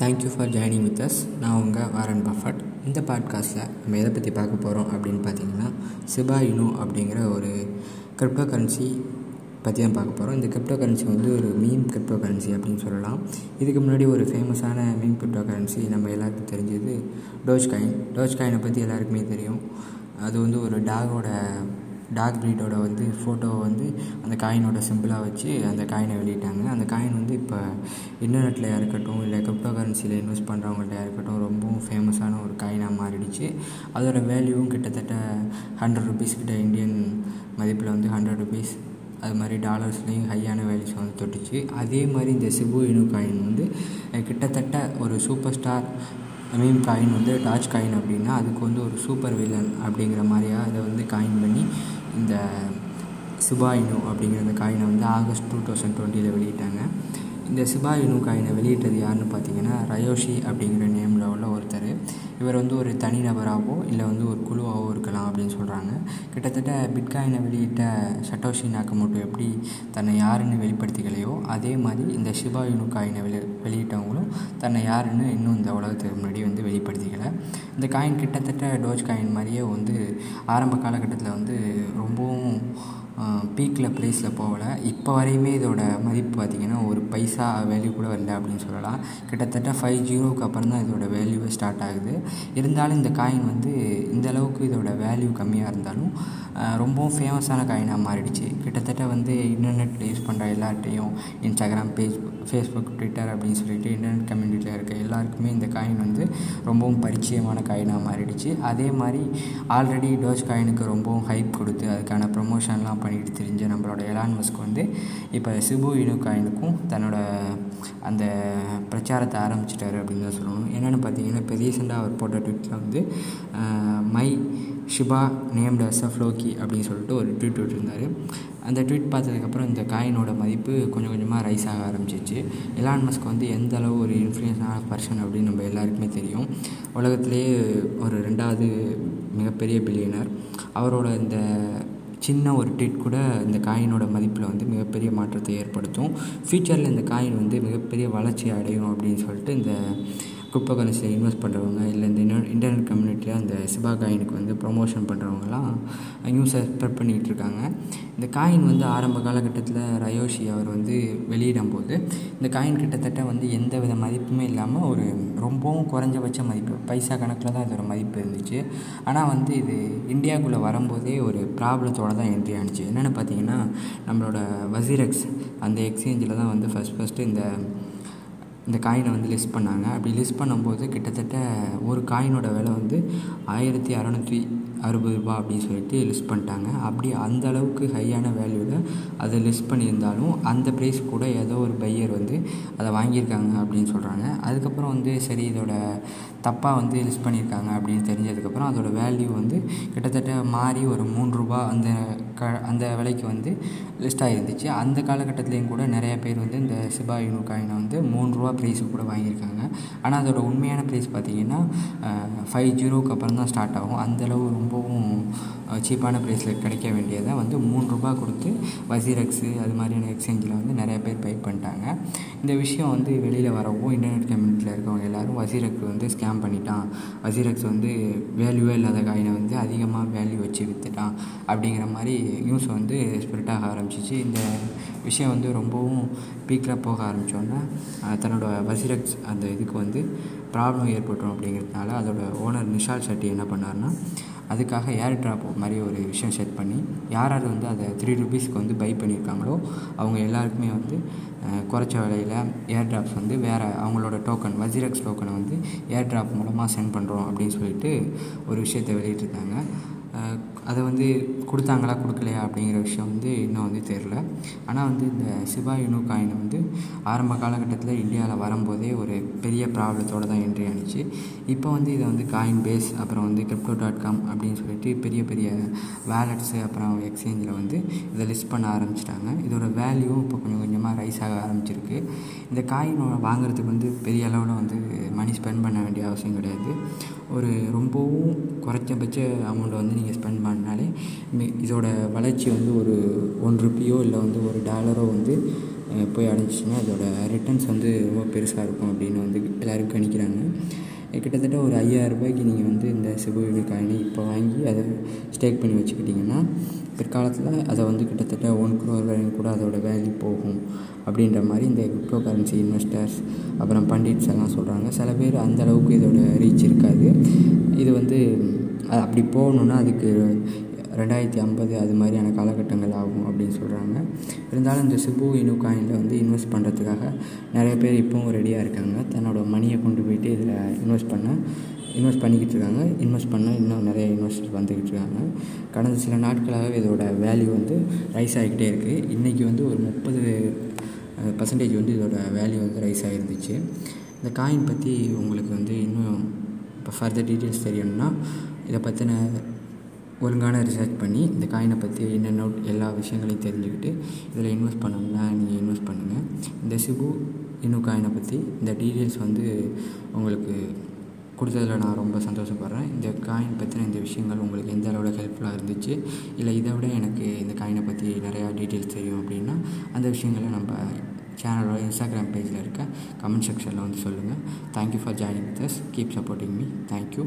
Thank you for joining with us நான் உங்கள் Warren Buffett. இந்த பாட்காஸ்ட்டில் நம்ம எதை பற்றி பார்க்க போகிறோம் அப்படின்னு பார்த்தீங்கன்னா சிபா இனு அப்படிங்கிற ஒரு கிரிப்டோ கரன்சி பற்றி தான் பார்க்க போகிறோம் இந்த கிரிப்டோ கரன்சி வந்து ஒரு மீம் கிரிப்டோ கரன்சி அப்படின்னு சொல்லலாம். இதுக்கு முன்னாடி ஒரு ஃபேமஸான மீம் கிரிப்டோ கரன்சி நம்ம எல்லாருக்கும் தெரிஞ்சது டோஜ் காயின் டோஜ் காயினை பற்றி எல்லாருக்குமே தெரியும். அது வந்து ஒரு டாகோட டாக் ப்ரீடோட வந்து ஃபோட்டோவை வந்து அந்த காயினோட சிம்பிளாக வச்சு அந்த காயினை வெளியிட்டாங்க. அந்த காயின் வந்து இப்போ இன்டர்நெட்டில் இருக்கட்டும் இல்லை கிரிப்டோ கரன்சியில் இன்வெஸ்ட் பண்ணுறவங்கள்ட்ட இருக்கட்டும் ரொம்பவும் ஃபேமஸான ஒரு காயினாக மாறிடுச்சு. அதோட வேல்யூவும் கிட்டத்தட்ட ஹண்ட்ரட் ருபீஸ் கிட்ட இந்தியன் மதிப்பில் வந்து ஹண்ட்ரட் ருபீஸ் அது மாதிரி டாலர்ஸ்லேயும் ஹையான வேல்யூஸ் வந்து தொட்டுச்சு. அதே மாதிரி இந்த சிபு இனு காயின் வந்து கிட்டத்தட்ட ஒரு சூப்பர் ஸ்டார் மீம் காயின் வந்து டாச் காயின் அப்படின்னா அதுக்கு வந்து ஒரு சூப்பர் வில்லன் அப்படிங்கிற மாதிரியாக அதை வந்து காயின் பண்ணி இந்த சுபாயினோ அப்படிங்கிற அந்த காயினை வந்து ஆகஸ்ட் டூ தௌசண்ட் டுவெண்ட்டியில் வெளியிட்டாங்க. இந்த சிபா சிபாயினு காயினை வெளியிட்டது யாருன்னு பார்த்தீங்கன்னா ரயோஷி அப்படிங்கிற நேமில் உள்ள ஒருத்தர். இவர் வந்து ஒரு தனிநபராகவோ இல்லை வந்து ஒரு குழுவாகவோ இருக்கலாம் அப்படின்னு சொல்கிறாங்க கிட்டத்தட்ட பிட்காயினை வெளியிட்ட சட்டோஷி நாக்கமோட்டோ எப்படி தன்னை யாருன்னு வெளிப்படுத்திக்கலையோ அதே மாதிரி இந்த சிபா சிபாயினு காயினை வெளி வெளியிட்டவங்களும் தன்னை யாருன்னு இன்னும் இந்த உலகத்துக்கு முன்னாடி வந்து வெளிப்படுத்திக்கலை. இந்த காயின் கிட்டத்தட்ட டோஜ் காயின் மாதிரியே வந்து ஆரம்ப காலகட்டத்தில் வந்து ரொம்பவும் பீக்கில் ப்ரைஸில் போகலை. இப்போ வரையுமே இதோட மதிப்பு பார்த்திங்கன்னா ஒரு பைசா வேல்யூ கூட வரல அப்படின்னு சொல்லலாம். கிட்டத்தட்ட ஃபைவ் ஜீரோவுக்கு அப்புறம் தான் இதோட வேல்யூவே ஸ்டார்ட் ஆகுது. இருந்தாலும் இந்த காயின் வந்து இந்த அளவுக்கு இதோட வேல்யூ கம்மியாக இருந்தாலும் ரொம்பவும் ஃபேமஸான காயினாக மாறிடுச்சு. கிட்டத்தட்ட வந்து இன்டர்நெட்டில் யூஸ் பண்ணுற எல்லார்ட்டையும் இன்ஸ்டாகிராம் பேஜ் ஃபேஸ்புக் ட்விட்டர் அப்படின்னு சொல்லிட்டு இன்டர்நெட் கம்யூனிட்டியில் இருக்க எல்லாருக்குமே இந்த காயின் வந்து ரொம்பவும் பரிச்சயமான காயினாக மாறிடுச்சு. அதே மாதிரி ஆல்ரெடி டோஜ் காயினுக்கு ரொம்பவும் ஹைப் கொடுத்து அதுக்கான ப்ரொமோஷன்லாம் பண்ணிட்டு தெரிஞ்ச நம்மளோட எலான் மஸ்க் வந்து இப்போ சிபு இனு காயினுக்கும் தன்னோட அந்த பிரச்சாரத்தை ஆரம்பிச்சிட்டாரு அப்படின்னு தான் சொல்லணும். என்னென்னு பார்த்தீங்கன்னா இப்போ ரீசெண்டாக அவர் போட்ட ட்விட்டில் வந்து my Shiba named as Floki அப்படின்னு சொல்லிட்டு ஒரு ட்வீட் விட்டுருந்தார். அந்த ட்வீட் பார்த்ததுக்கப்புறம் இந்த காயினோட மதிப்பு கொஞ்சம் கொஞ்சமாக ரைஸ் ஆக ஆரம்பிச்சிச்சு. எலான் மஸ்க் வந்து எந்த அளவு ஒரு இன்ஃப்ளூயன்ஸான பர்சன் அப்படின்னு நம்ம எல்லாருக்குமே தெரியும். உலகத்திலேயே ஒரு ரெண்டாவது மிகப்பெரிய பில்லியனர் அவரோட இந்த சின்ன ஒரு ட்வீட் கூட இந்த காயினோட மதிப்பில் வந்து மிகப்பெரிய மாற்றத்தை ஏற்படுத்தும். ஃப்யூச்சரில் இந்த காயின் வந்து மிகப்பெரிய வளர்ச்சி அடையும் அப்படின்னு சொல்லிட்டு இந்த குப்பை கரன்சியில் இன்வெஸ்ட் பண்ணுறவங்க இல்லை இந்த இன்டர்நெட் கம்யூனிட்டியில் அந்த சிபா காயினுக்கு வந்து ப்ரொமோஷன் பண்ணுறவங்கலாம் நியூஸை ஸ்ப்ரெட் பண்ணிகிட்டு இருக்காங்க இந்த காயின் வந்து ஆரம்ப காலகட்டத்தில் ரயோஷி அவர் வந்து வெளியிடும் போது இந்த காயின் கிட்டத்தட்ட வந்து எந்த வித மதிப்புமே இல்லாமல் ஒரு ரொம்பவும் குறைஞ்சபட்ச மதிப்பு பைசா கணக்கில் தான் இதோட மதிப்பு இருந்துச்சு. ஆனால் வந்து இது இந்தியாவுக்குள்ளே வரும்போதே ஒரு ப்ராப்ளத்தோடு தான் என்ட்ரி ஆனிச்சு. என்னென்னு பார்த்தீங்கன்னா நம்மளோட வசீரெக்ஸ் அந்த எக்ஸ்சேஞ்சில் தான் வந்து ஃபஸ்ட் ஃபஸ்ட்டு இந்த இந்த காயினை வந்து லிஸ்ட் பண்ணாங்க. அப்படி லிஸ்ட் பண்ணும்போது கிட்டத்தட்ட ஒரு காயினோட விலை வந்து ஆயிரத்தி அறநூற்றி அறுபது ரூபா அப்படின்னு சொல்லிட்டு லிஸ்ட் பண்ணிட்டாங்க. அப்படி அந்த அளவுக்கு ஹையான வேல்யூவில் அதை லிஸ்ட் பண்ணியிருந்தாலும் அந்த ப்ரைஸ் கூட ஏதோ ஒரு பையர் வந்து அதை வாங்கியிருக்காங்க அப்படின்னு சொல்கிறாங்க அதுக்கப்புறம் வந்து சரி இதோட தப்பாக வந்து லிஸ்ட் பண்ணியிருக்காங்க அப்படின்னு தெரிஞ்சதுக்கப்புறம் அதோட வேல்யூ வந்து கிட்டத்தட்ட மாறி ஒரு மூணு ரூபா அந்த க அந்த விலைக்கு வந்து லிஸ்ட் ஆகிருந்துச்சு அந்த காலகட்டத்துலேயும் கூட நிறைய பேர் வந்து இந்த சிபா யூனு காயினை வந்து மூணு ரூபா ப்ரைஸு கூட வாங்கியிருக்காங்க. ஆனால் அதோட உண்மையான ப்ரைஸ் பார்த்திங்கன்னா ஃபைவ் ஜீரோக்கு அப்புறம் தான் ஸ்டார்ட் ஆகும். அந்தளவு ரொம்பவும் சீப்பான ப்ரைஸில் கிடைக்க வேண்டியதை வந்து மூணு ரூபா கொடுத்து வசீரக்ஸு அது மாதிரியான எக்ஸ்சேஞ்சில் வந்து நிறைய பேர் பை பண்ணிட்டாங்க. இந்த விஷயம் வந்து வெளியில் வரவும் இன்டர்நெட் கம்யூனிட்டியில் இருக்கவங்க எல்லோரும் வசீரெக்ஸ் வந்து ஸ்கேம் பண்ணிட்டான். வசீரக்ஸ் வந்து வேல்யூவே இல்லாத காயினை வந்து அதிகமாக வேல்யூ வச்சு விற்றுட்டான் அப்படிங்கிற மாதிரி நியூஸ் வந்து ஸ்ப்ரெட் ஆக ஆரம்பிச்சிச்சு. இந்த விஷயம் வந்து ரொம்பவும் பீக்கில் போக ஆரம்பித்தோன்னா தன்னோட வசிரக்ஸ் அந்த இதுக்கு வந்து ப்ராப்ளம் ஏற்பட்டுரும் அப்படிங்கிறதுனால அதோட ஓனர் நிஷால் ஷெட்டி என்ன பண்ணார்னா அதுக்காக ஏர் ட்ராப் மாதிரி ஒரு விஷயம் செட் பண்ணி யார் யார் வந்து அதை த்ரீ ருபீஸ்க்கு வந்து பை பண்ணியிருக்காங்களோ அவங்க எல்லாருக்குமே வந்து குறைச்ச விலையில் ஏர் ட்ராப்ஸ் வந்து வேறு அவங்களோட டோக்கன் வஜிரக்ஸ் டோக்கனை வந்து ஏர் ட்ராப் மூலமாக சென்ட் பண்ணுறோம் அப்படின்னு சொல்லிட்டு ஒரு விஷயத்தை வெளியிட்டிருந்தாங்க அதை வந்து கொடுத்தாங்களா கொடுக்கலையா அப்படிங்கிற விஷயம் வந்து இன்னும் வந்து தெரில ஆனால் வந்து இந்த சிபா யுனு காயின் வந்து ஆரம்ப காலகட்டத்தில் இந்தியாவில் வரும்போதே ஒரு பெரிய ப்ராப்ளத்தோடு தான் என்ட்ரி ஆனிச்சு. இப்போ வந்து இதை வந்து காயின் பேஸ் அப்புறம் வந்து கிரிப்டோ டாட் காம் அப்படின்னு சொல்லிட்டு பெரிய பெரிய வேலட்ஸு அப்புறம் எக்ஸ்சேஞ்சில் வந்து இதை லிஸ்ட் பண்ண ஆரம்பிச்சிட்டாங்க. இதோட வேல்யூவும் இப்போ கொஞ்சம் கொஞ்சமாக ரைஸ் ஆக ஆரம்பிச்சிருக்கு. இந்த காயின் வாங்குறதுக்கு வந்து பெரிய அளவில் வந்து மணி ஸ்பெண்ட் பண்ண வேண்டிய அவசியம் கிடையாது. ஒரு ரொம்பவும் குறைச்சபட்ச அமௌண்ட்டை வந்து நீங்கள் ஸ்பெண்ட் பண்ணாலே இதோட வளர்ச்சி வந்து ஒரு ஒன் ருப்பியோ இல்லை வந்து ஒரு டாலரோ வந்து போய் அடைஞ்சிச்சின்னா அதோட ரிட்டர்ன்ஸ் வந்து ரொம்ப பெருசாக இருக்கும் அப்படின்னு வந்து எல்லோரும் கணிக்கிறாங்க. கிட்டத்தட்ட ஒரு ஐயாயிரரூபாய்க்கு நீங்கள் வந்து இந்த சிபுவி காயினை இப்போ வாங்கி அதை ஸ்டேக் பண்ணி வச்சுக்கிட்டிங்கன்னா பிற்காலத்தில் அதை வந்து கிட்டத்தட்ட ஒன் குரோர் வரையும் கூட அதோட வேல்யூ போகும் அப்படின்ற மாதிரி இந்த கிரிப்டோ கரன்சி இன்வெஸ்டர்ஸ் அப்புறம் பண்டிட்ஸ் எல்லாம் சொல்கிறாங்க சில பேர் அந்த அளவுக்கு இதோட ரீச் இருக்காது. இது வந்து அப்படி போகணுன்னா அதுக்கு ரெண்டாயிரத்தி ஐம்பது அது மாதிரியான காலகட்டங்கள் ஆகும் அப்படின்னு சொல்கிறாங்க இருந்தாலும் இந்த சிபு இனு காயினில் வந்து இன்வெஸ்ட் பண்ணுறதுக்காக நிறைய பேர் இப்போவும் ரெடியாக இருக்காங்க. தன்னோட மணியை கொண்டு போயிட்டு இதில் இன்வெஸ்ட் பண்ண இன்வெஸ்ட் பண்ணிக்கிட்டு இருக்காங்க. இன்வெஸ்ட் பண்ண இன்னும் நிறைய இன்வெஸ்டர் வந்துக்கிட்டு இருக்காங்க. கடந்த சில நாட்களாகவே இதோட வேல்யூ வந்து ரைஸ் ஆகிக்கிட்டே இருக்குது இன்றைக்கி வந்து ஒரு முப்பது பர்சன்டேஜ் வந்து இதோட வேல்யூ வந்து ரைஸ் ஆகிருந்துச்சு இந்த காயின் பற்றி உங்களுக்கு வந்து இன்னும் இப்போ ஃபர்தர் டீட்டெயில்ஸ் தெரியணும்னா இதை பற்றின ஒழுங்கான ரிசர்ச் பண்ணி இந்த காயினை பற்றி என்னென்ன எல்லா விஷயங்களையும் தெரிஞ்சுக்கிட்டு இதில் இன்வெஸ்ட் பண்ணணும்னா நீங்கள் இன்வெஸ்ட் பண்ணுங்கள் இந்த சிபு இன்னும் காயினை பற்றி இந்த டீட்டெயில்ஸ் வந்து உங்களுக்கு கொடுத்ததில் நான் ரொம்ப சந்தோஷப்படுறேன். இந்த காயின் பற்றின இந்த விஷயங்கள் உங்களுக்கு எந்த அளவில் ஹெல்ப்ஃபுல்லாக இருந்துச்சு இல்லை இதை விட எனக்கு இந்த காயினை பற்றி நிறையா டீட்டெயில்ஸ் தெரியும் அப்படின்னா அந்த விஷயங்களை நம்ம சேனலோட இன்ஸ்டாகிராம் பேஜில் இருக்க கமெண்ட் செக்ஷனில் வந்து சொல்லுங்கள் thank you for joining with us keep supporting me thank you